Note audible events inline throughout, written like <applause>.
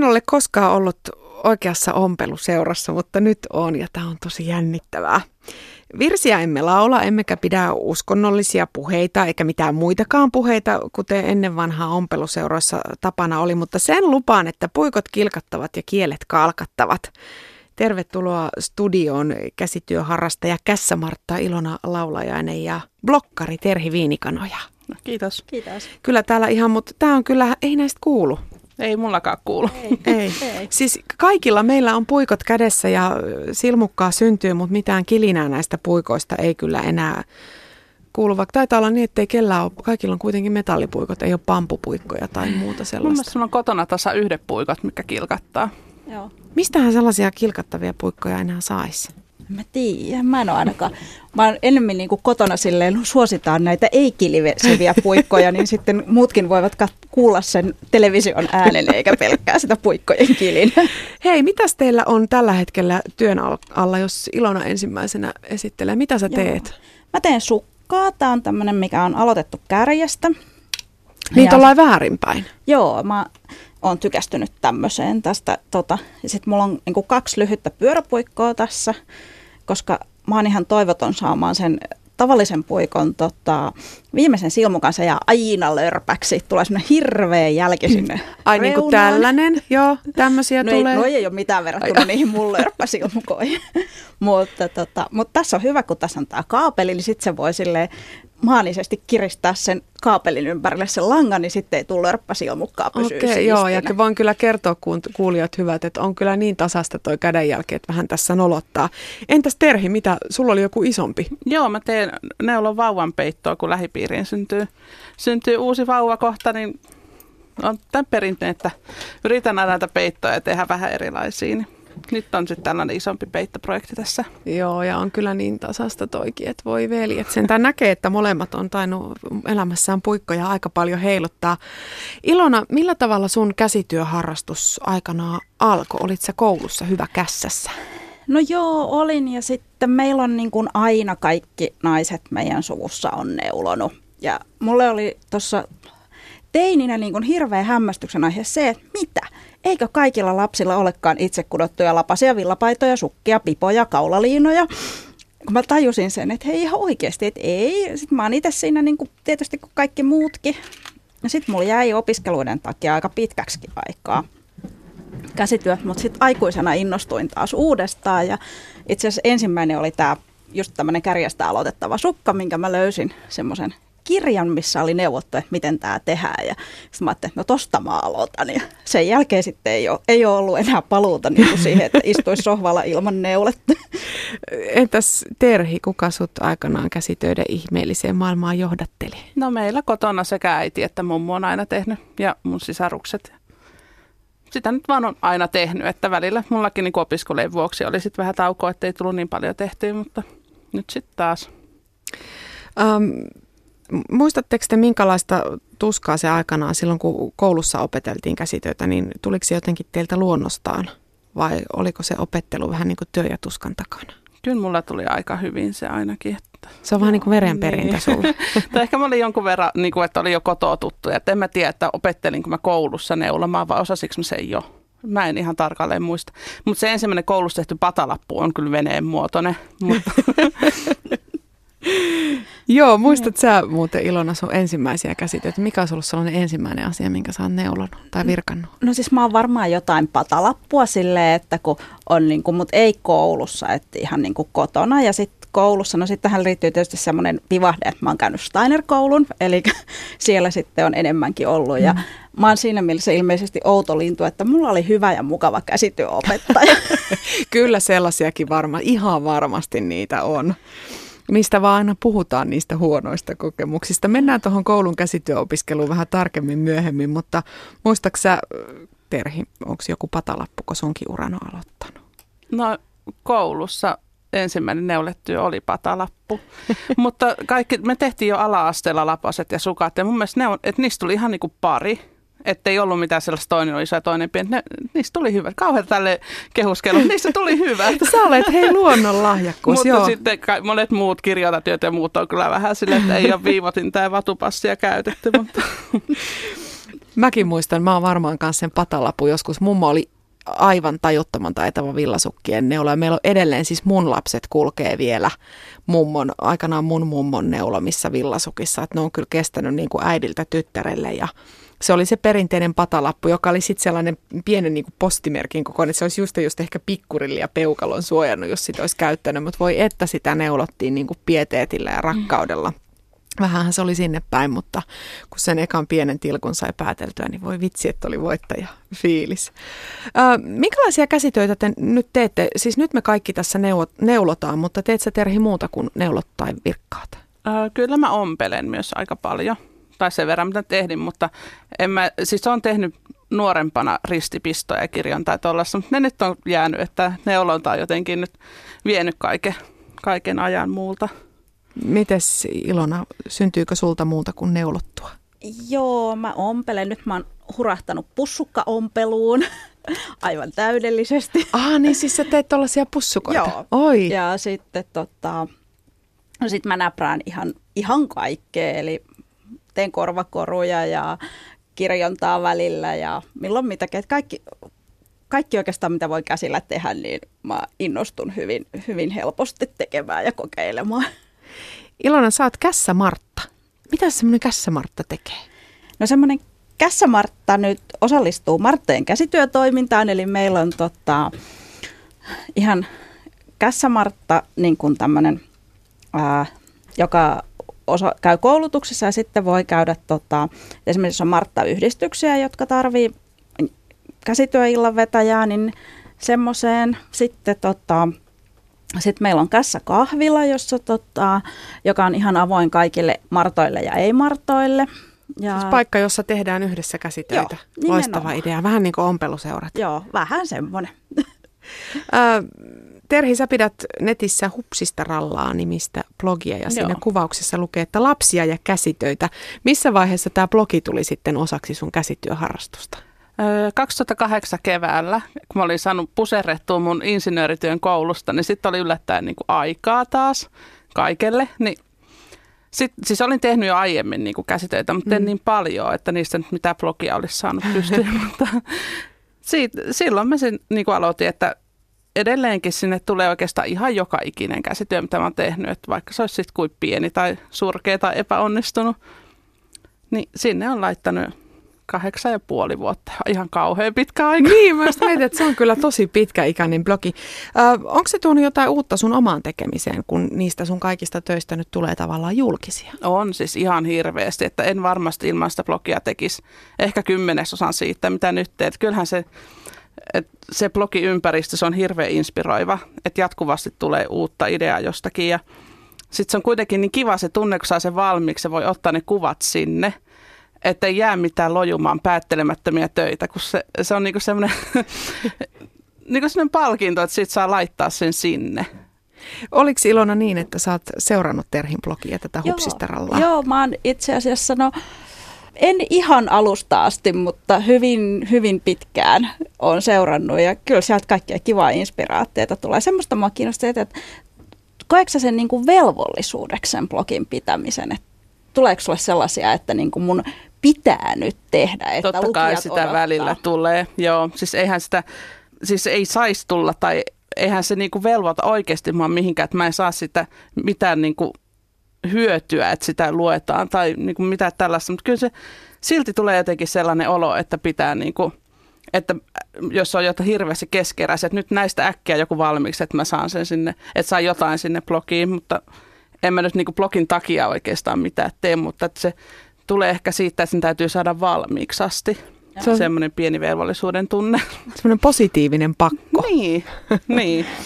en ole koskaan ollut oikeassa ompeluseurassa, mutta nyt on ja tämä on tosi jännittävää. Virsiä emme laula, emmekä pidä uskonnollisia puheita eikä mitään muitakaan puheita, kuten ennen vanhaa ompeluseuroissa tapana oli, mutta sen lupaan, että puikot kilkattavat ja kielet kalkattavat. Tervetuloa studioon käsityöharrastaja Kässä-Martta Ilona Laulajainen ja blokkari Terhi Viinikanoja. No, kiitos. Kiitos. Kyllä täällä ihan, mutta tämä on kyllä, ei näistä kuulu. Ei mullakaan kuulu. Ei. ei. ei. Siis kaikilla meillä on puikot kädessä ja silmukkaa syntyy, mutta mitään kilinää näistä puikoista ei kyllä enää kuulu. Vaikka taitaa olla niin, että ei kellään ole, kaikilla on kuitenkin metallipuikot, ei ole pampupuikkoja tai muuta sellaista. Mun mielestä on kotona tasa yhdet puikot, mikä kilkattaa. Joo. Mistähän sellaisia kilkattavia puikkoja enää saisi? Mä tiedän, mä en ole ainakaan. Mä oon enemmän niin kuin kotona silleen suositaan näitä ei-kiliseviä puikkoja, niin sitten muutkin voivat kat- kuulla sen television äänen eikä pelkkää sitä puikkojen kilin. Hei, mitäs teillä on tällä hetkellä työn alla, jos Ilona ensimmäisenä esittelee? Mitä sä teet? Joo. Mä teen sukkaa. Tämä on tämmöinen, mikä on aloitettu kärjestä. Niin ollaan väärinpäin. Joo, mä oon tykästynyt tämmöiseen tästä. Tota. Ja sitten mulla on niin kaksi lyhyttä pyöräpuikkoa tässä koska mä oon ihan toivoton saamaan sen tavallisen puikon tota, viimeisen silmun kanssa ja aina lörpäksi. Tulee semmoinen hirveä jälki sinne Ai niin kuin tällainen, joo, tämmöisiä no <laughs> tulee. Ei, no ei ole mitään verrattuna Ai. niihin mun lörppäsilmukoihin. <laughs> mutta, tota, mutta tässä on hyvä, kun tässä on tämä kaapeli, niin sitten se voi silleen maanisesti kiristää sen kaapelin ympärille sen langan, niin sitten ei tule lörppäsilmukkaa pysyä Okei, okay, joo, ja voin kyllä kertoa kuulijat hyvät, että on kyllä niin tasasta toi kädenjälki, että vähän tässä nolottaa. Entäs Terhi, mitä, sulla oli joku isompi? Joo, mä teen neulon vauvan peittoa, kun lähipiiriin syntyy, syntyy uusi vauva kohta, niin on tämän perinteen, että yritän näitä peittoja ja tehdä vähän erilaisia. Niin nyt on sitten tällainen isompi peittoprojekti tässä. Joo, ja on kyllä niin tasasta toikin, että voi veli. Että sentään näkee, että molemmat on tainnut elämässään puikkoja aika paljon heiluttaa. Ilona, millä tavalla sun käsityöharrastus aikanaan alkoi? Olit sä koulussa hyvä kässässä? No joo, olin ja sitten meillä on niin kuin aina kaikki naiset meidän suvussa on neulonut. Ja mulle oli tuossa teininä niin kuin hirveä hämmästyksen aihe se, että mitä? Eikö kaikilla lapsilla olekaan itse kudottuja lapasia, villapaitoja, sukkia, pipoja, kaulaliinoja? Kun mä tajusin sen, että hei ihan oikeasti, että ei. Sitten mä oon itse siinä niin kuin, tietysti kuin kaikki muutkin. Ja sitten mulla jäi opiskeluiden takia aika pitkäksi aikaa käsityöt, mutta sitten aikuisena innostuin taas uudestaan. Ja itse asiassa ensimmäinen oli tämä just tämmöinen kärjestä aloitettava sukka, minkä mä löysin semmoisen kirjan, missä oli neuvottu, että miten tämä tehdään. Ja sitten mä ajattelin, että no tosta mä aloitan. Ja sen jälkeen sitten ei ole, ei ole ollut enää paluuta niin kuin siihen, että istuisi sohvalla ilman neuletta. Entäs Terhi, kuka sut aikanaan käsitöiden ihmeelliseen maailmaan johdatteli? No meillä kotona sekä äiti että mummo on aina tehnyt ja mun sisarukset. Sitä nyt vaan on aina tehnyt, että välillä mullakin niin opiskelujen vuoksi oli sitten vähän taukoa, että ei tullut niin paljon tehtyä, mutta nyt sitten taas. Um, Muistatteko te, minkälaista tuskaa se aikanaan silloin, kun koulussa opeteltiin käsitöitä, niin tuliko se jotenkin teiltä luonnostaan vai oliko se opettelu vähän niin kuin työ ja tuskan takana? Kyllä mulla tuli aika hyvin se ainakin. Että... Se on vähän niin kuin verenperintä niin. sulla. <laughs> tai ehkä mä olin jonkun verran, niin kuin, että oli jo kotoa tuttu. Että en mä tiedä, että opettelinko mä koulussa neulomaan vai osasiko mä sen jo. Mä en ihan tarkalleen muista. Mutta se ensimmäinen koulussa tehty patalappu on kyllä veneen muotoinen. Mutta <laughs> <laughs> Joo, muistat sä muuten Ilona sun ensimmäisiä käsitöitä? Mikä olisi ollut sellainen ensimmäinen asia, minkä sä oot neulonut tai virkannut? No siis mä oon varmaan jotain patalappua silleen, että kun on niin kuin, mutta ei koulussa, että ihan niin kuin kotona ja sitten koulussa, no sitten tähän liittyy tietysti semmoinen vivahde, että mä oon käynyt Steiner-koulun, <laughs> eli siellä sitten on enemmänkin ollut ja mm. mä oon siinä mielessä ilmeisesti outo lintu, että mulla oli hyvä ja mukava käsityöopettaja. <laughs> Kyllä sellaisiakin varmaan, ihan varmasti niitä on mistä vaan aina puhutaan niistä huonoista kokemuksista. Mennään tuohon koulun käsityöopiskeluun vähän tarkemmin myöhemmin, mutta muistaaksä, Terhi, onko joku patalappu, kun sunkin uran on aloittanut? No koulussa ensimmäinen neuletyö oli patalappu, <laughs> mutta kaikki, me tehtiin jo ala-asteella lapaset ja sukat ja mun mielestä ne on, että niistä tuli ihan niin kuin pari että ei ollut mitään sellaista toinen oli iso ja toinen pieni. Ne, niistä tuli hyvät. Kauhean tälle kehuskelu. Niistä tuli hyvät. <laughs> Sä olet hei luonnon lahjakkuus, Mutta joo. sitten ka- monet muut kirjoitatyöt ja muut on kyllä vähän sille, että ei ole viivotinta ja vatupassia käytetty. Mutta. <laughs> Mäkin muistan, mä oon varmaan kanssa sen patalapu joskus. Mummo oli aivan tajuttoman taitava villasukkien neula. Meillä on edelleen siis mun lapset kulkee vielä mummon, aikanaan mun mummon neulomissa villasukissa. Että ne on kyllä kestänyt niin kuin äidiltä tyttärelle ja se oli se perinteinen patalappu, joka oli sitten sellainen pienen niin kuin postimerkin kokoinen. Se olisi just, just ehkä pikkurilli ja peukalon suojannut, jos sitä olisi käyttänyt, mutta voi että sitä neulottiin niin kuin pieteetillä ja rakkaudella. Vähänhän se oli sinne päin, mutta kun sen ekan pienen tilkun sai pääteltyä, niin voi vitsi, että oli voittaja fiilis. Ö, minkälaisia käsitöitä te nyt teette? Siis nyt me kaikki tässä neuvot, neulotaan, mutta teet sä Terhi muuta kuin neulot tai virkkaat? Ö, kyllä mä ompelen myös aika paljon tai sen verran mitä tehdin, mutta en mä, siis on tehnyt nuorempana ristipistoja ja kirjon tai tuollaista, mutta ne nyt on jäänyt, että neulonta on jotenkin nyt vienyt kaiken, kaiken ajan muulta. Mites Ilona, syntyykö sulta muuta kuin neulottua? Joo, mä ompelen. Nyt mä oon hurahtanut pussukkaompeluun <laughs> aivan täydellisesti. Ah, niin siis sä teet tuollaisia pussukoita? Joo. Oi. Ja sitten tota, no sit mä näprään ihan, ihan kaikkea, eli teen korvakoruja ja kirjontaa välillä ja milloin mitäkin. Kaikki, kaikki oikeastaan, mitä voi käsillä tehdä, niin mä innostun hyvin, hyvin helposti tekemään ja kokeilemaan. Ilona, sä oot Kässä Martta. Mitä semmoinen Kässä Martta tekee? No semmoinen Kässä Martta nyt osallistuu Martteen käsityötoimintaan, eli meillä on tota, ihan Kässä Martta niin kuin tämmöinen, ää, joka osa, käy koulutuksessa ja sitten voi käydä, tota, esimerkiksi on Martta-yhdistyksiä, jotka tarvii käsityöillan vetäjää, niin semmoiseen. Sitten tota, sitten meillä on Kässä kahvila, jossa, tota, joka on ihan avoin kaikille martoille ja ei-martoille. Ja... Siis paikka, jossa tehdään yhdessä käsitöitä. Joo, Loistava idea. Vähän niin kuin ompeluseurat. Joo, vähän semmoinen. Terhi, sä pidät netissä Hupsista rallaa nimistä blogia ja siinä Joo. kuvauksessa lukee, että lapsia ja käsitöitä. Missä vaiheessa tämä blogi tuli sitten osaksi sun käsityöharrastusta? 2008 keväällä, kun mä olin saanut puserrettua mun insinöörityön koulusta, niin sitten oli yllättäen niin kuin aikaa taas kaikelle. Niin sit, siis olin tehnyt jo aiemmin niin kuin käsitöitä, mutta en mm. niin paljon, että niistä nyt mitä blogia olisi saanut pystyä. <laughs> mutta siitä, silloin mä sen niin kuin aloitin, että edelleenkin sinne tulee oikeastaan ihan joka ikinen käsityö, mitä mä oon tehnyt, että vaikka se olisi sitten kuin pieni tai surkea tai epäonnistunut, niin sinne on laittanut kahdeksan ja puoli vuotta. Ihan kauhean pitkä aika. Niin, mä mietin, että se on kyllä tosi pitkäikäinen blogi. Ö, onko se tuonut jotain uutta sun omaan tekemiseen, kun niistä sun kaikista töistä nyt tulee tavallaan julkisia? On siis ihan hirveästi, että en varmasti ilman sitä blogia tekisi ehkä kymmenesosan siitä, mitä nyt teet. Kyllähän se et se blogiympäristö se on hirveän inspiroiva, että jatkuvasti tulee uutta ideaa jostakin ja sitten se on kuitenkin niin kiva se tunne, kun saa sen valmiiksi, se voi ottaa ne kuvat sinne, että ei jää mitään lojumaan päättelemättömiä töitä, kun se, se on niinku semmoinen <laughs> niinku palkinto, että siitä saa laittaa sen sinne. Oliko Ilona niin, että sä oot seurannut Terhin blogia tätä hupsista rallaa? Joo, mä oon itse asiassa, no en ihan alusta asti, mutta hyvin, hyvin pitkään olen seurannut ja kyllä sieltä kaikkia kivaa inspiraatteita tulee. Semmoista mua kiinnostaa, että koetko sen niin kuin velvollisuudeksi sen blogin pitämisen, että tuleeko sulle sellaisia, että niin kuin mun pitää nyt tehdä, että Totta kai sitä odottaa. välillä tulee, joo. Siis eihän sitä, siis ei saisi tulla tai eihän se niinku velvoita oikeasti mua mihinkään, että mä en saa sitä mitään niinku hyötyä, että sitä luetaan tai niin kuin mitä tällaista, mutta kyllä se silti tulee jotenkin sellainen olo, että pitää niin kuin, että jos on jotain hirveästi keskeräisiä, että nyt näistä äkkiä joku valmiiksi, että mä saan sen sinne, että saan jotain sinne blogiin, mutta en mä nyt niin kuin blogin takia oikeastaan mitään tee, mutta että se tulee ehkä siitä, että sen täytyy saada valmiiksi asti. Se on semmoinen pieni velvollisuuden tunne. Semmoinen positiivinen pakko. Niin, niin. <laughs>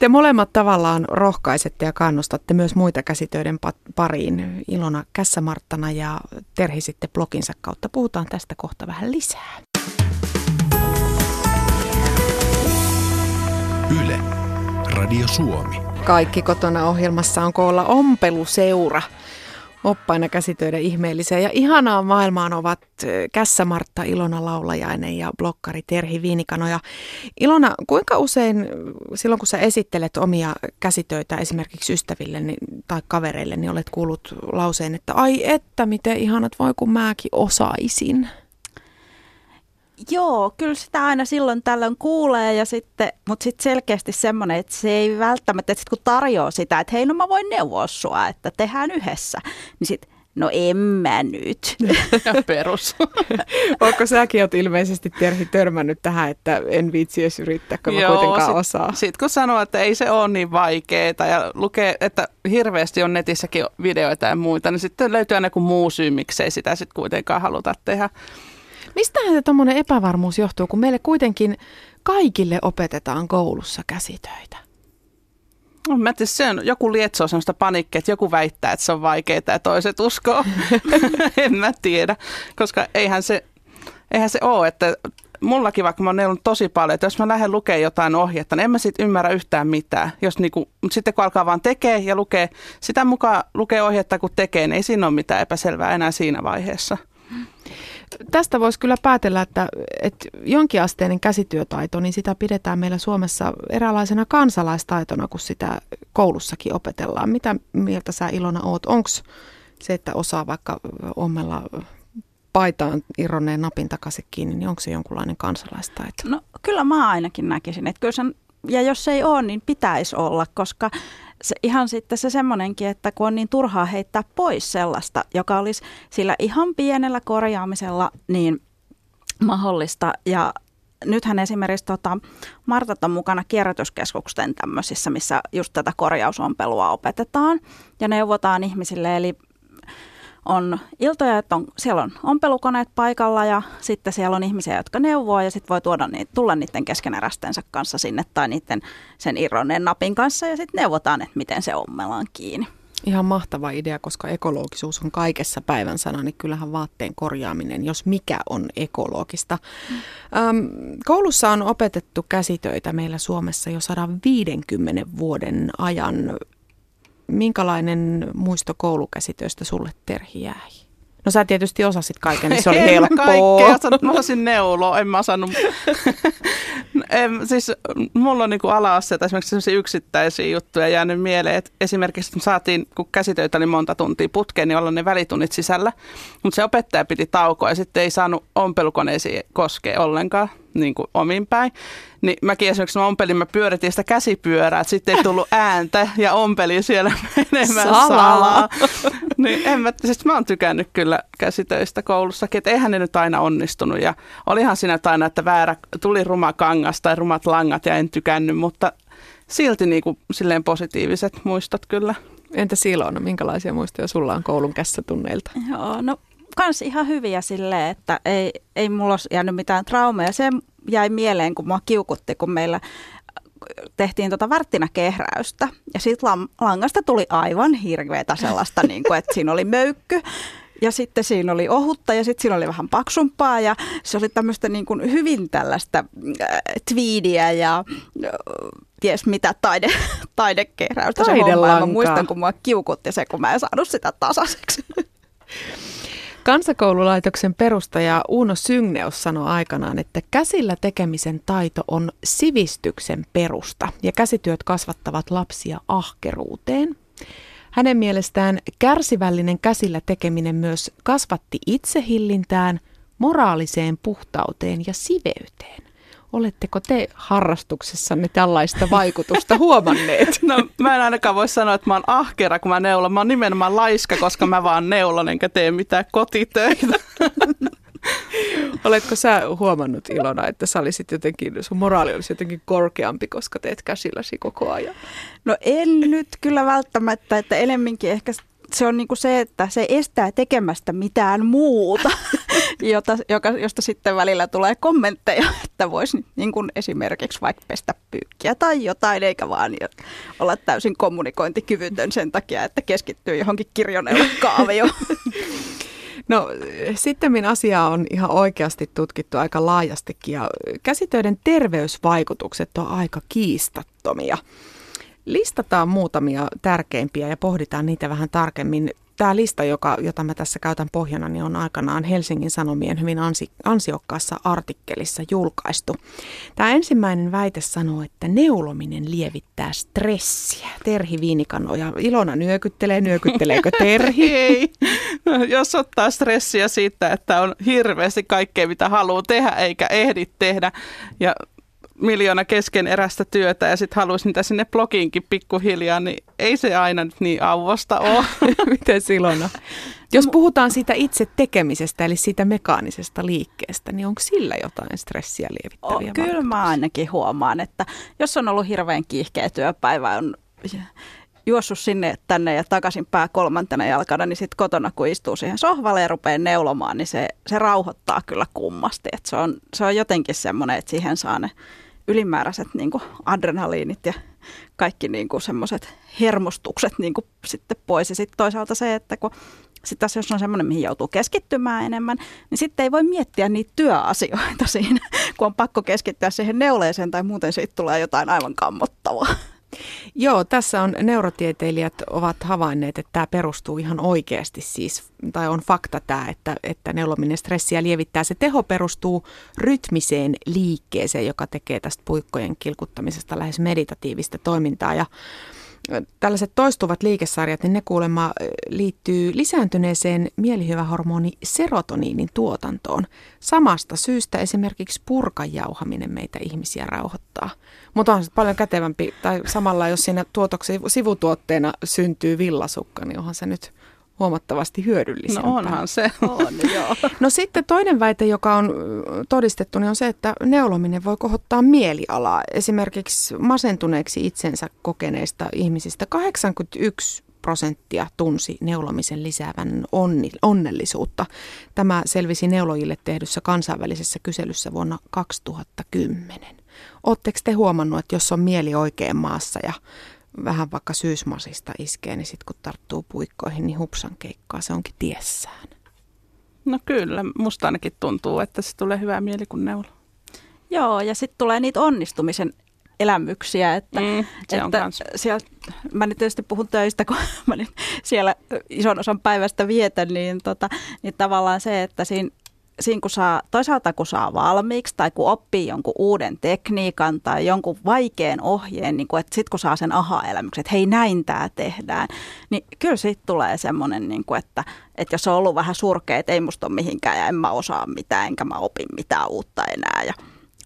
Te molemmat tavallaan rohkaisette ja kannustatte myös muita käsitöiden pariin. Ilona Kässämarttana ja Terhi sitten bloginsa kautta. Puhutaan tästä kohta vähän lisää. Yle, Radio Suomi. Kaikki kotona ohjelmassa on koolla ompeluseura – oppaina käsitöiden ihmeelliseen. Ja ihanaa maailmaan ovat Kässä Martta, Ilona Laulajainen ja blokkari Terhi Viinikano. Ja Ilona, kuinka usein silloin kun sä esittelet omia käsitöitä esimerkiksi ystäville niin, tai kavereille, niin olet kuullut lauseen, että ai että miten ihanat voi kun mäkin osaisin? Joo, kyllä sitä aina silloin tällöin kuulee, ja sitten, mutta sitten selkeästi semmoinen, että se ei välttämättä, että sit kun tarjoaa sitä, että hei no mä voin neuvoa sua, että tehdään yhdessä, niin sitten No en mä nyt. <laughs> Perus. <laughs> Onko säkin oot ilmeisesti Terhi törmännyt tähän, että en viitsi edes yrittää, kun mä Joo, kuitenkaan sit, osaa? Sitten kun sanoo, että ei se ole niin vaikeaa ja lukee, että hirveästi on netissäkin videoita ja muita, niin sitten löytyy aina joku muu syy, miksei sitä sitten kuitenkaan haluta tehdä. Mistähän se tuommoinen epävarmuus johtuu, kun meille kuitenkin kaikille opetetaan koulussa käsitöitä? No, mä tiedän, se on, joku lietsoo sellaista panikkia, että joku väittää, että se on vaikeaa ja toiset uskoo. <laughs> en mä tiedä, koska eihän se, eihän se ole, että mullakin vaikka mä oon tosi paljon, että jos mä lähden lukemaan jotain ohjetta, niin en mä sit ymmärrä yhtään mitään. Jos niinku, mutta sitten kun alkaa vaan tekee ja lukee, sitä mukaan lukee ohjetta kun tekee, niin ei siinä ole mitään epäselvää enää siinä vaiheessa tästä voisi kyllä päätellä, että, että jonkinasteinen käsityötaito, niin sitä pidetään meillä Suomessa eräänlaisena kansalaistaitona, kun sitä koulussakin opetellaan. Mitä mieltä sä Ilona oot? Onko se, että osaa vaikka ommella paitaan irronneen napin takaisin kiinni, niin onko se jonkunlainen kansalaistaito? No kyllä mä ainakin näkisin, että kyllä sen, ja jos ei ole, niin pitäisi olla, koska se, ihan sitten se semmoinenkin, että kun on niin turhaa heittää pois sellaista, joka olisi sillä ihan pienellä korjaamisella niin mahdollista. Ja nythän esimerkiksi tota, Martat on mukana kierrätyskeskuksen tämmöisissä, missä just tätä korjausompelua opetetaan ja neuvotaan ihmisille. Eli on iltoja, että on, siellä on ompelukoneet paikalla ja sitten siellä on ihmisiä, jotka neuvoo ja sitten voi tuoda niitä, tulla niiden keskenerästensä kanssa sinne tai niiden sen irronneen napin kanssa ja sitten neuvotaan, että miten se ommellaan kiinni. Ihan mahtava idea, koska ekologisuus on kaikessa päivän sana, niin kyllähän vaatteen korjaaminen, jos mikä on ekologista. Mm. Öm, koulussa on opetettu käsitöitä meillä Suomessa jo 150 vuoden ajan minkälainen muisto koulukäsitöistä sulle Terhi jäi? No sä tietysti osasit kaiken, niin se oli <laughs> helppoa. kaikkea osannut. Mä osasin neuloa, en mä osannut. <laughs> en, siis mulla on niin ala-asteita esimerkiksi sellaisia yksittäisiä juttuja jäänyt mieleen, että esimerkiksi me saatiin, kun käsitöitä oli monta tuntia putkeen, niin olla ne välitunnit sisällä, mutta se opettaja piti taukoa ja sitten ei saanut ompelukoneisiin koskea ollenkaan niin kuin omin päin. Niin mäkin esimerkiksi mä ompelin, mä pyöritin sitä käsipyörää, että sitten ei tullut ääntä ja ompeli siellä <laughs> menemään salaa. salaa. niin en mä, siis mä oon tykännyt kyllä käsitöistä koulussakin, että eihän ne nyt aina onnistunut. Ja olihan siinä aina, että väärä, tuli ruma kangas tai rumat langat ja en tykännyt, mutta silti niin kuin, silleen positiiviset muistot kyllä. Entä Silona, minkälaisia muistoja sulla on koulun kässätunneilta? Joo, no kans ihan hyviä silleen, että ei, ei mulla olisi jäänyt mitään traumeja. Se jäi mieleen, kun mua kiukutti, kun meillä tehtiin tota kehräystä ja siitä langasta tuli aivan hirveätä sellaista, niin kuin, että siinä oli möykky ja sitten siinä oli ohutta ja sitten siinä oli vähän paksumpaa ja se oli tämmöistä niin kuin hyvin tällaista äh, twiidiä ja äh, ties mitä taide, <laughs> taidekehräystä se homma. Mä muistan, kun mua kiukutti se, kun mä en saanut sitä tasaiseksi. <laughs> Kansakoululaitoksen perustaja Uno Syngneus sanoi aikanaan, että käsillä tekemisen taito on sivistyksen perusta ja käsityöt kasvattavat lapsia ahkeruuteen. Hänen mielestään kärsivällinen käsillä tekeminen myös kasvatti itsehillintään, moraaliseen puhtauteen ja siveyteen. Oletteko te harrastuksessanne tällaista vaikutusta huomanneet? <laughs> No mä en ainakaan voi sanoa, että mä oon ahkera, kun mä neulon. Mä oon nimenomaan laiska, koska mä vaan neulon enkä tee mitään kotitöitä. <laughs> Oletko sä huomannut Ilona, että sä olisit jotenkin, sun moraali olisi jotenkin korkeampi, koska teet käsilläsi koko ajan? No en nyt kyllä välttämättä, että enemminkin ehkä se on niinku se, että se estää tekemästä mitään muuta, <laughs> jota, joka, josta sitten välillä tulee kommentteja, että voisi niin kuin esimerkiksi vaikka pestä pyykkiä tai jotain, eikä vaan olla täysin kommunikointikyvytön sen takia, että keskittyy johonkin kirjoneuvokkaavioon. <laughs> No sitten asiaa on ihan oikeasti tutkittu aika laajastikin ja käsitöiden terveysvaikutukset on aika kiistattomia. Listataan muutamia tärkeimpiä ja pohditaan niitä vähän tarkemmin. tämä lista, joka, jota mä tässä käytän pohjana, niin on aikanaan Helsingin Sanomien hyvin ansi, ansiokkaassa artikkelissa julkaistu. Tämä ensimmäinen väite sanoo, että neulominen lievittää stressiä. Terhi Viinikano ja Ilona nyökyttelee, nyökytteleekö Terhi? <laughs> Ei. Jos ottaa stressiä siitä, että on hirveästi kaikkea, mitä haluaa tehdä, eikä ehdi tehdä, ja miljoona kesken erästä työtä ja sitten haluaisin niitä sinne blogiinkin pikkuhiljaa, niin ei se aina nyt niin auvosta ole. <laughs> Miten Silona? Jos puhutaan siitä itse tekemisestä, eli siitä mekaanisesta liikkeestä, niin onko sillä jotain stressiä lievittäviä o, Kyllä mä ainakin huomaan, että jos on ollut hirveän kiihkeä työpäivä, on juossut sinne tänne ja takaisin pää kolmantena jalkana, niin sitten kotona kun istuu siihen sohvalle ja rupeaa neulomaan, niin se, se rauhoittaa kyllä kummasti. Et se, on, se on jotenkin semmoinen, että siihen saa ne ylimääräiset niin kuin adrenaliinit ja kaikki niin kuin semmoiset hermostukset niin kuin sitten pois. Ja sitten toisaalta se, että kun sitten taas jos on semmoinen, mihin joutuu keskittymään enemmän, niin sitten ei voi miettiä niitä työasioita <laughs> siinä, kun on pakko keskittyä siihen neuleeseen tai muuten siitä tulee jotain aivan kammottavaa. Joo, tässä on neurotieteilijät ovat havainneet, että tämä perustuu ihan oikeasti siis, tai on fakta tämä, että, että neulominen stressiä lievittää. Se teho perustuu rytmiseen liikkeeseen, joka tekee tästä puikkojen kilkuttamisesta lähes meditatiivista toimintaa. Ja tällaiset toistuvat liikesarjat, niin ne kuulemma liittyy lisääntyneeseen mielihyvähormoni serotoniinin tuotantoon. Samasta syystä esimerkiksi purkajauhaminen meitä ihmisiä rauhoittaa. Mutta on se paljon kätevämpi, tai samalla jos siinä tuotoksen sivutuotteena syntyy villasukka, niin onhan se nyt huomattavasti hyödyllisempää. No onhan se. <laughs> On, joo. No sitten toinen väite, joka on todistettu, niin on se, että neulominen voi kohottaa mielialaa. Esimerkiksi masentuneeksi itsensä kokeneista ihmisistä 81 prosenttia tunsi neulomisen lisäävän onni, onnellisuutta. Tämä selvisi neulojille tehdyssä kansainvälisessä kyselyssä vuonna 2010. Oletteko te huomannut, että jos on mieli oikein maassa ja vähän vaikka syysmasista iskee, niin sitten kun tarttuu puikkoihin, niin hupsan keikkaa se onkin tiessään. No kyllä, musta ainakin tuntuu, että se tulee hyvää mieli kun neula. Joo, ja sitten tulee niitä onnistumisen elämyksiä, että, mm, se että on siellä, mä nyt tietysti puhun töistä, kun <laughs> mä nyt siellä ison osan päivästä vietän, niin, tota, niin tavallaan se, että siinä siinä kun saa, toisaalta kun saa valmiiksi tai kun oppii jonkun uuden tekniikan tai jonkun vaikean ohjeen, niin kuin, että sitten kun saa sen aha-elämyksen, että hei näin tämä tehdään, niin kyllä sitten tulee semmoinen, niin kuin, että, että jos on ollut vähän surkea, että ei musta ole mihinkään ja en mä osaa mitään enkä mä opin mitään uutta enää ja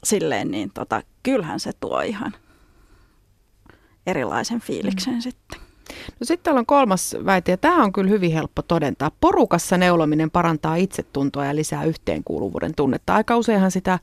silleen, niin tota, kyllähän se tuo ihan erilaisen fiiliksen mm. sitten. No sitten täällä on kolmas väite, ja tämä on kyllä hyvin helppo todentaa. Porukassa neulominen parantaa itsetuntoa ja lisää yhteenkuuluvuuden tunnetta. Aika useinhan sitä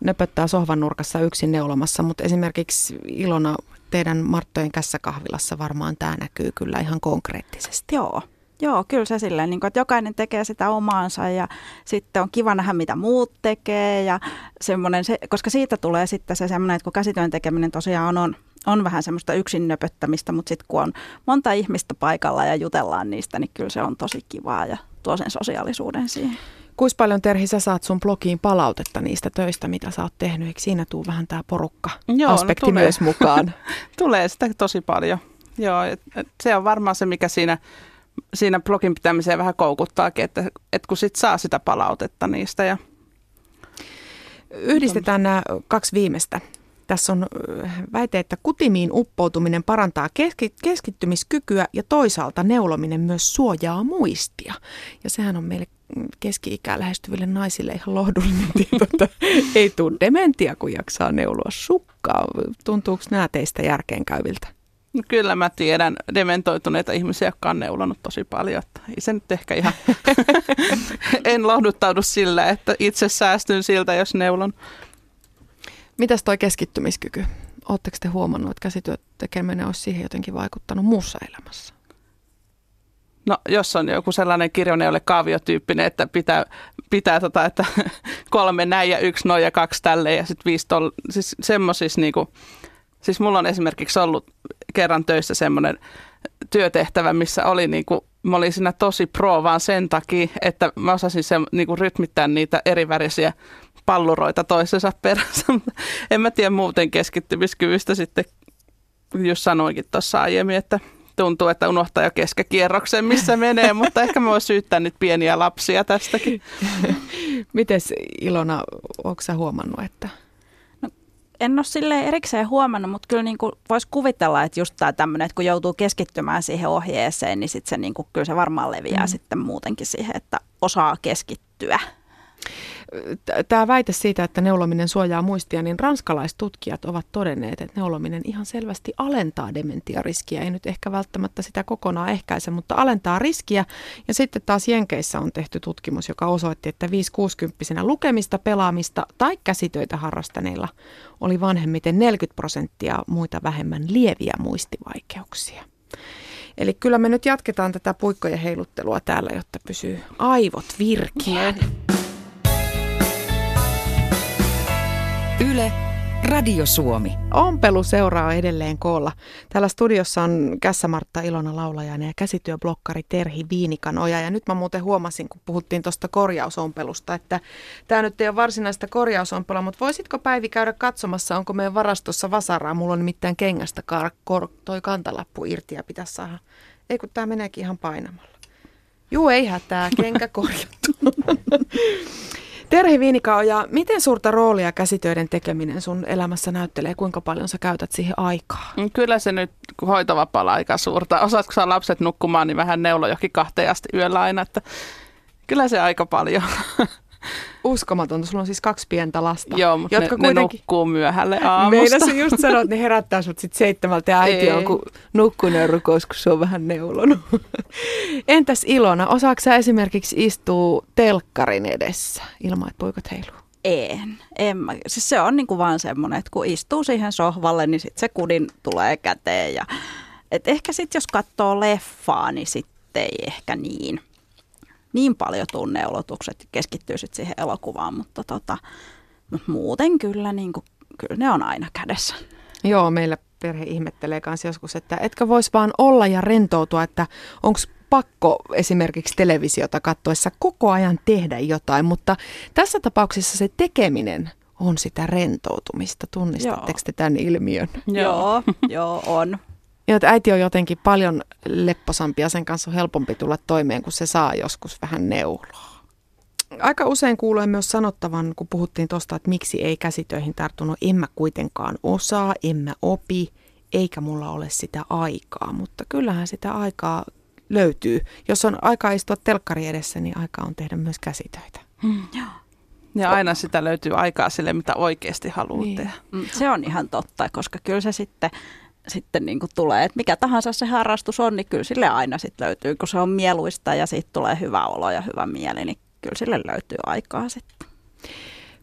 nöpöttää sohvan nurkassa yksin neulomassa, mutta esimerkiksi Ilona teidän Marttojen kässäkahvilassa varmaan tämä näkyy kyllä ihan konkreettisesti. Joo, Joo, kyllä se silleen, niin kuin, että jokainen tekee sitä omaansa ja sitten on kiva nähdä, mitä muut tekee ja semmoinen, se, koska siitä tulee sitten se semmoinen, että kun käsityön tekeminen tosiaan on, on vähän semmoista yksin nöpöttämistä, mutta sitten kun on monta ihmistä paikalla ja jutellaan niistä, niin kyllä se on tosi kivaa ja tuo sen sosiaalisuuden siihen. Kuinka paljon Terhi sä saat sun blogiin palautetta niistä töistä, mitä sä oot tehnyt? Eikö siinä tuu vähän tämä porukka-aspekti no, myös mukaan? <laughs> tulee sitä tosi paljon. Joo, et, et se on varmaan se, mikä siinä, siinä blogin pitämiseen vähän koukuttaakin, että, et kun sit saa sitä palautetta niistä. Ja... Yhdistetään nämä kaksi viimeistä tässä on väite, että kutimiin uppoutuminen parantaa keskittymiskykyä ja toisaalta neulominen myös suojaa muistia. Ja sehän on meille keski-ikää lähestyville naisille ihan lohdullinen <laughs> tieto, että ei tule dementia, kun jaksaa neuloa sukkaa. Tuntuuko nämä teistä järkeenkäyviltä? No kyllä mä tiedän dementoituneita ihmisiä, jotka on neulonut tosi paljon. Että ei se nyt ehkä ihan... <laughs> <laughs> en lohduttaudu sillä, että itse säästyn siltä, jos neulon. Mitäs toi keskittymiskyky? Oletteko te huomannut, että käsityöt tekeminen olisi siihen jotenkin vaikuttanut muussa elämässä? No jos on joku sellainen kirjoinen, jolle kaaviotyyppinen, että pitää, pitää tota, että <laughs> kolme näin ja yksi noin ja kaksi tälle ja sitten viisi tol, siis semmoisissa niinku, siis mulla on esimerkiksi ollut kerran töissä semmoinen työtehtävä, missä oli niinku, mä olin siinä tosi pro vaan sen takia, että mä osasin se, niinku, rytmittää niitä erivärisiä palluroita toisensa perässä. <laughs> en mä tiedä muuten keskittymiskyvystä sitten, jos sanoinkin tuossa aiemmin, että tuntuu, että unohtaa jo keskekierroksen, missä <laughs> menee, mutta ehkä mä voin syyttää nyt pieniä lapsia tästäkin. <laughs> Mites Ilona, onko sä huomannut, että en ole sille erikseen huomannut, mutta kyllä niin voisi kuvitella, että just tämä tämmöinen, että kun joutuu keskittymään siihen ohjeeseen, niin sit se niin kuin, kyllä se varmaan leviää mm. sitten muutenkin siihen, että osaa keskittyä tämä väite siitä, että neulominen suojaa muistia, niin ranskalaistutkijat ovat todenneet, että neulominen ihan selvästi alentaa dementiariskiä. Ei nyt ehkä välttämättä sitä kokonaan ehkäise, mutta alentaa riskiä. Ja sitten taas Jenkeissä on tehty tutkimus, joka osoitti, että 5-60 lukemista, pelaamista tai käsitöitä harrastaneilla oli vanhemmiten 40 prosenttia muita vähemmän lieviä muistivaikeuksia. Eli kyllä me nyt jatketaan tätä puikkojen heiluttelua täällä, jotta pysyy aivot virkeänä. Yle, Radio Suomi. Ompelu seuraa edelleen koolla. Täällä studiossa on Kässä-Martta Ilona Laulajainen ja käsityöblokkari Terhi Viinikanoja. Ja nyt mä muuten huomasin, kun puhuttiin tuosta korjausompelusta, että tämä nyt ei ole varsinaista korjausompelua, mutta voisitko Päivi käydä katsomassa, onko meidän varastossa vasaraa? Mulla on nimittäin kengästä kar- kor- toi kantalappu irti ja pitäisi saada. Ei kun tämä meneekin ihan painamalla. Juu, ei hätää, kenkä korjattu. <laughs> Terhi Viinikauja, miten suurta roolia käsitöiden tekeminen sun elämässä näyttelee? Kuinka paljon sä käytät siihen aikaa? Mm, kyllä se nyt hoitovapaalla aika suurta. Osaatko saa lapset nukkumaan, niin vähän neulo johonkin kahteen asti yöllä aina, että kyllä se aika paljon. <laughs> Uskomatonta, sulla on siis kaksi pientä lasta. Joo, mutta jotka ne, kuitenkin... ne nukkuu myöhälle aamusta. Meinasin just sanoa, että ne herättää sut sit seitsemältä ja äiti Ei. on kun nukkuneen rukous, kun se on vähän neulonut. Entäs Ilona, osaako sä esimerkiksi istua telkkarin edessä ilman, että poikat heiluu? En. en mä. Siis se on niinku vaan semmoinen, että kun istuu siihen sohvalle, niin sit se kudin tulee käteen. Ja, et ehkä sitten jos katsoo leffaa, niin sitten ei ehkä niin niin paljon tunneolotukset keskittyy sitten siihen elokuvaan, mutta, tota, mutta muuten kyllä, niin kuin, kyllä ne on aina kädessä. Joo, meillä perhe ihmettelee myös joskus, että etkö voisi vaan olla ja rentoutua, että onko pakko esimerkiksi televisiota katsoessa koko ajan tehdä jotain, mutta tässä tapauksessa se tekeminen on sitä rentoutumista. Tunnistatteko te tämän ilmiön? Joo, joo on. Ja että äiti on jotenkin paljon lepposampi ja sen kanssa on helpompi tulla toimeen, kun se saa joskus vähän neuloa. Aika usein kuulee myös sanottavan, kun puhuttiin tuosta, että miksi ei käsitöihin tarttunut, en mä kuitenkaan osaa, en mä opi, eikä mulla ole sitä aikaa. Mutta kyllähän sitä aikaa löytyy. Jos on aikaa istua telkkari edessä, niin aika on tehdä myös käsitöitä. Hmm. Ja aina sitä löytyy aikaa sille, mitä oikeasti haluaa niin. tehdä. Mm, se on ihan totta, koska kyllä se sitten sitten niin kuin tulee, että mikä tahansa se harrastus on, niin kyllä sille aina sitten löytyy, kun se on mieluista ja siitä tulee hyvä olo ja hyvä mieli, niin kyllä sille löytyy aikaa sitten.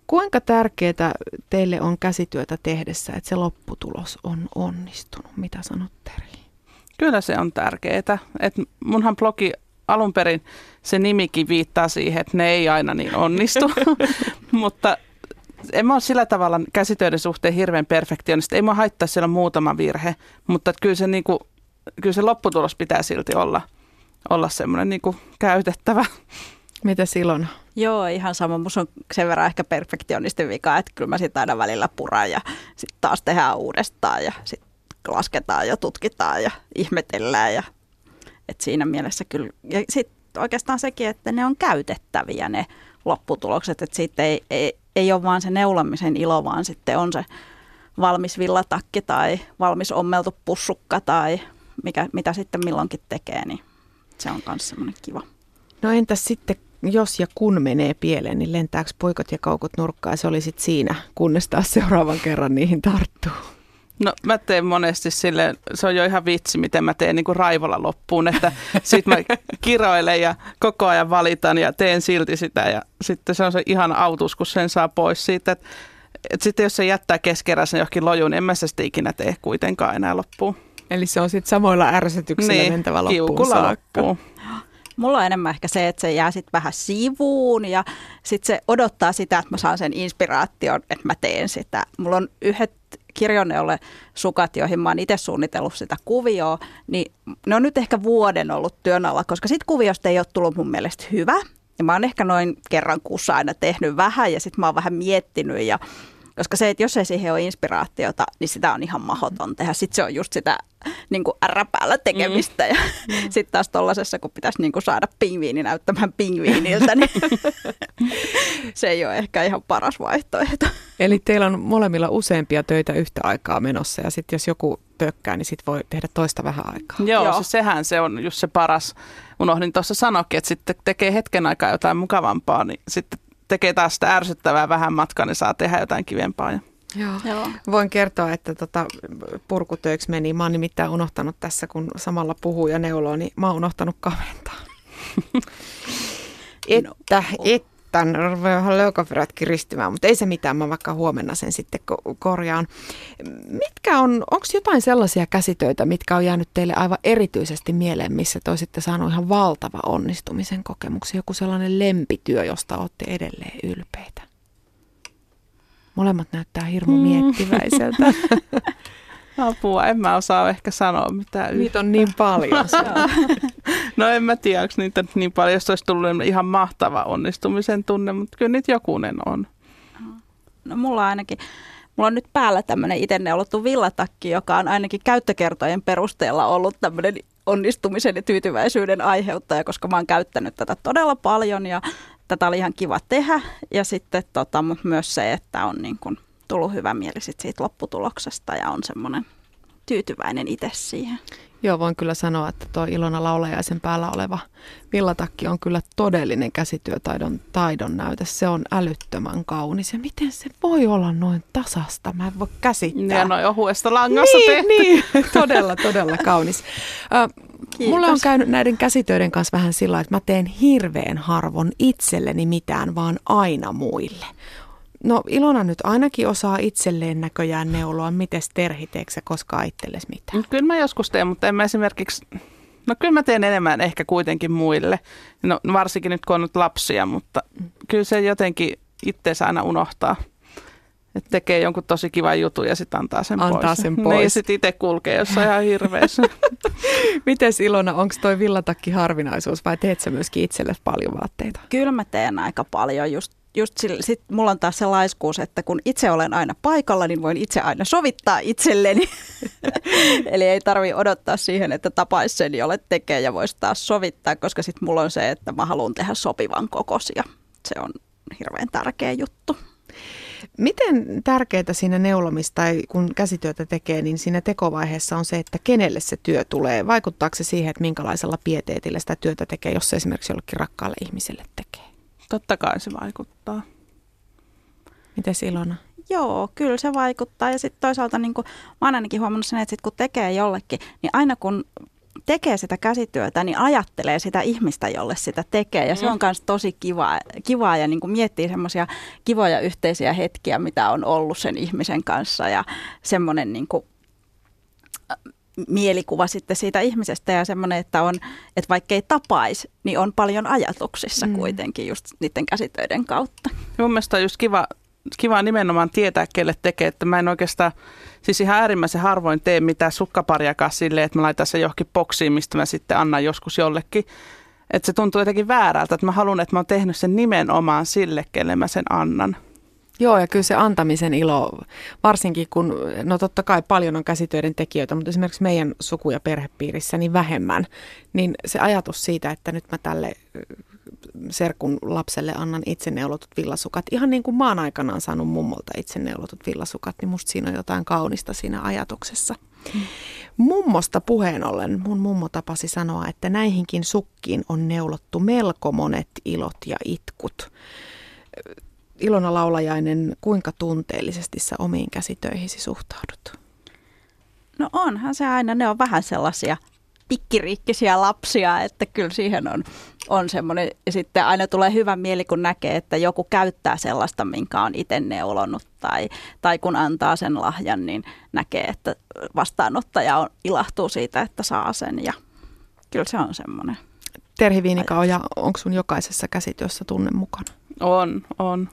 Kuinka tärkeää teille on käsityötä tehdessä, että se lopputulos on onnistunut? Mitä sanot Teri? Kyllä se on tärkeää. Et munhan blogi alun perin se nimikin viittaa siihen, että ne ei aina niin onnistu, <laughs> mutta en mä ole sillä tavalla käsitöiden suhteen hirveän perfektionista. Ei mä haittaa siellä muutama virhe, mutta kyllä se, niin kuin, kyllä se lopputulos pitää silti olla, olla semmoinen niin kuin käytettävä. Mitä silloin? Joo, ihan sama. Musta on sen verran ehkä perfektionistin vika, että kyllä mä sitä aina välillä puran ja sitten taas tehdään uudestaan ja sitten lasketaan ja tutkitaan ja ihmetellään. Ja, et siinä mielessä kyllä. Ja sitten oikeastaan sekin, että ne on käytettäviä ne lopputulokset, että siitä ei, ei, ei ole vaan se neulamisen ilo, vaan sitten on se valmis villatakki tai valmis ommeltu pussukka tai mikä, mitä sitten milloinkin tekee, niin se on myös semmoinen kiva. No entäs sitten, jos ja kun menee pieleen, niin lentääkö poikot ja kaukut nurkkaan? Se oli sitten siinä, kunnes taas seuraavan kerran niihin tarttuu. No mä teen monesti sille, se on jo ihan vitsi, miten mä teen niin kuin raivolla loppuun, että <laughs> sit mä kiroilen ja koko ajan valitan ja teen silti sitä ja sitten se on se ihan autus, kun sen saa pois siitä, että et sitten jos se jättää keskeräisen johonkin lojuun, niin en mä sitä sitten ikinä tee kuitenkaan enää loppuun. Eli se on sitten samoilla ärsytyksillä niin, mentävä loppuun saakka. Loppuun. Mulla on enemmän ehkä se, että se jää sitten vähän sivuun ja sitten se odottaa sitä, että mä saan sen inspiraation, että mä teen sitä. Mulla on yhdet kirjoneulle sukat, joihin mä oon itse suunnitellut sitä kuvioa, niin ne on nyt ehkä vuoden ollut työn alla, koska sit kuviosta ei ole tullut mun mielestä hyvä. Ja mä oon ehkä noin kerran kuussa aina tehnyt vähän ja sitten mä oon vähän miettinyt ja Koska se, että jos ei siihen ole inspiraatiota, niin sitä on ihan mahdoton tehdä. Sitten se on just sitä niin kuin ärräpäällä tekemistä. Ja mm. sitten taas tuollaisessa, kun pitäisi niin kuin saada pingviini näyttämään pingviiniltä, niin <laughs> se ei ole ehkä ihan paras vaihtoehto. Eli teillä on molemmilla useampia töitä yhtä aikaa menossa ja sitten jos joku tökkää, niin sitten voi tehdä toista vähän aikaa. Joo, Joo. Siis sehän se on just se paras. Unohdin tuossa sanoakin, että sitten tekee hetken aikaa jotain mukavampaa, niin sitten tekee taas sitä ärsyttävää vähän matkaa, niin saa tehdä jotain kivempaa. Joo. Joo. Voin kertoa, että tota, purkutöiksi meni. Mä oon nimittäin unohtanut tässä, kun samalla puhuu ja neuloo, niin mä oon unohtanut kaventaa. että, <laughs> no. että tämän vähän leukaferat kiristymään, mutta ei se mitään, mä vaikka huomenna sen sitten korjaan. Mitkä on, onko jotain sellaisia käsitöitä, mitkä on jäänyt teille aivan erityisesti mieleen, missä te olisitte saanut ihan valtava onnistumisen kokemuksen, joku sellainen lempityö, josta olette edelleen ylpeitä? Molemmat näyttää hirmu mm. <laughs> Apua, en mä osaa ehkä sanoa mitään. Niitä on niin paljon. <laughs> no en mä tiedä, onko niitä niin paljon, jos olisi tullut ihan mahtava onnistumisen tunne, mutta kyllä niitä jokunen on. No mulla ainakin, mulla on nyt päällä tämmöinen itse neulottu villatakki, joka on ainakin käyttökertojen perusteella ollut tämmöinen onnistumisen ja tyytyväisyyden aiheuttaja, koska mä oon käyttänyt tätä todella paljon ja tätä oli ihan kiva tehdä. Ja sitten tota, mutta myös se, että on niin kuin tullut hyvä mieli sit siitä lopputuloksesta ja on semmoinen tyytyväinen itse siihen. Joo, voin kyllä sanoa, että tuo Ilona Laulajaisen päällä oleva villatakki on kyllä todellinen käsityötaidon taidon näyte. Se on älyttömän kaunis. Ja miten se voi olla noin tasasta? Mä en voi käsittää. Ja noin ohuesta langasta niin, tehty. Niin, <laughs> todella, todella kaunis. Kiitos. Mulla on käynyt näiden käsitöiden kanssa vähän sillä että mä teen hirveän harvon itselleni mitään, vaan aina muille. No Ilona nyt ainakin osaa itselleen näköjään neuloa. Mites Terhi, teekö koskaan itsellesi mitään? Kyllä mä joskus teen, mutta en mä esimerkiksi... No kyllä mä teen enemmän ehkä kuitenkin muille. No varsinkin nyt kun on nyt lapsia, mutta kyllä se jotenkin itseensä aina unohtaa. Että tekee jonkun tosi kivan jutun ja sitten antaa sen antaa pois. sen <laughs> pois. Niin, sitten itse kulkee jossain ihan hirveässä. <laughs> Mites Ilona, onko toi villatakki harvinaisuus vai teet sä myöskin itsellesi paljon vaatteita? Kyllä mä teen aika paljon just just sille, sit mulla on taas se laiskuus, että kun itse olen aina paikalla, niin voin itse aina sovittaa itselleni. <laughs> Eli ei tarvi odottaa siihen, että tapaisi sen, jolle tekee ja voisi taas sovittaa, koska sitten mulla on se, että mä haluan tehdä sopivan kokosia. Se on hirveän tärkeä juttu. Miten tärkeää siinä neulomista tai kun käsityötä tekee, niin siinä tekovaiheessa on se, että kenelle se työ tulee? Vaikuttaako se siihen, että minkälaisella pieteetillä sitä työtä tekee, jos se esimerkiksi jollekin rakkaalle ihmiselle tekee? Totta kai se vaikuttaa. Miten Ilona? Joo, kyllä se vaikuttaa. Ja sitten toisaalta niin kuin, mä oon ainakin huomannut sen, että sit kun tekee jollekin, niin aina kun tekee sitä käsityötä, niin ajattelee sitä ihmistä, jolle sitä tekee. Ja se on myös tosi kivaa, kivaa ja niin kuin miettii semmoisia kivoja yhteisiä hetkiä, mitä on ollut sen ihmisen kanssa. Ja semmoinen niin kuin, mielikuva sitten siitä ihmisestä ja semmoinen, että, on, että vaikka ei tapaisi, niin on paljon ajatuksissa mm. kuitenkin just niiden käsitöiden kautta. Mun mielestä on just kiva, kiva nimenomaan tietää, kelle tekee, että mä en oikeastaan, siis ihan äärimmäisen harvoin tee mitään sukkapariakaan silleen, että mä laitan se johonkin boksiin, mistä mä sitten annan joskus jollekin. Että se tuntuu jotenkin väärältä, että mä haluan, että mä oon tehnyt sen nimenomaan sille, kelle mä sen annan. Joo, ja kyllä se antamisen ilo, varsinkin kun, no totta kai paljon on käsitöiden tekijöitä, mutta esimerkiksi meidän suku- ja perhepiirissä niin vähemmän, niin se ajatus siitä, että nyt mä tälle serkun lapselle annan itse neulotut villasukat, ihan niin kuin maan aikanaan saanut mummolta itse neulotut villasukat, niin musta siinä on jotain kaunista siinä ajatuksessa. Hmm. Mummosta puheen ollen, mun mummo tapasi sanoa, että näihinkin sukkiin on neulottu melko monet ilot ja itkut Ilona Laulajainen, kuinka tunteellisesti sä omiin käsitöihisi suhtaudut? No onhan se aina, ne on vähän sellaisia pikkiriikkisiä lapsia, että kyllä siihen on, on semmoinen, ja sitten aina tulee hyvä mieli, kun näkee, että joku käyttää sellaista, minkä on itse neulonut, tai, tai kun antaa sen lahjan, niin näkee, että vastaanottaja on, ilahtuu siitä, että saa sen, ja kyllä se on semmoinen. Terhi Viinikauja, onko sun jokaisessa käsityössä tunne mukana? On, on.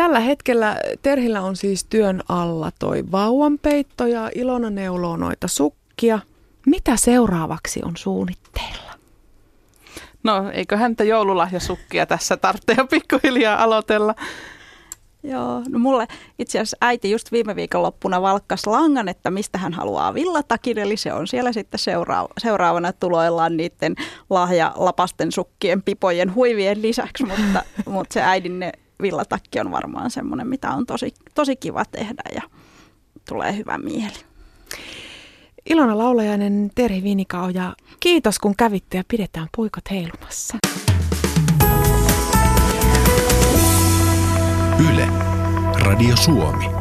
Tällä hetkellä Terhillä on siis työn alla toi vauvanpeitto ja Ilona neuloo noita sukkia. Mitä seuraavaksi on suunnitteilla? No eikö häntä joululahjasukkia tässä tarvitse jo pikkuhiljaa aloitella? Joo, no mulle itse asiassa äiti just viime viikonloppuna valkkas langan, että mistä hän haluaa villatakin, eli se on siellä sitten seuraava, seuraavana tuloillaan niiden lahjalapasten sukkien, pipojen, huivien lisäksi, mutta, <laughs> mutta se äidin ne villatakki on varmaan semmoinen, mitä on tosi, tosi kiva tehdä ja tulee hyvä mieli. Ilona Laulajainen, Terhi Vinikao ja kiitos kun kävitte ja pidetään puikot heilumassa. Yle, Radio Suomi.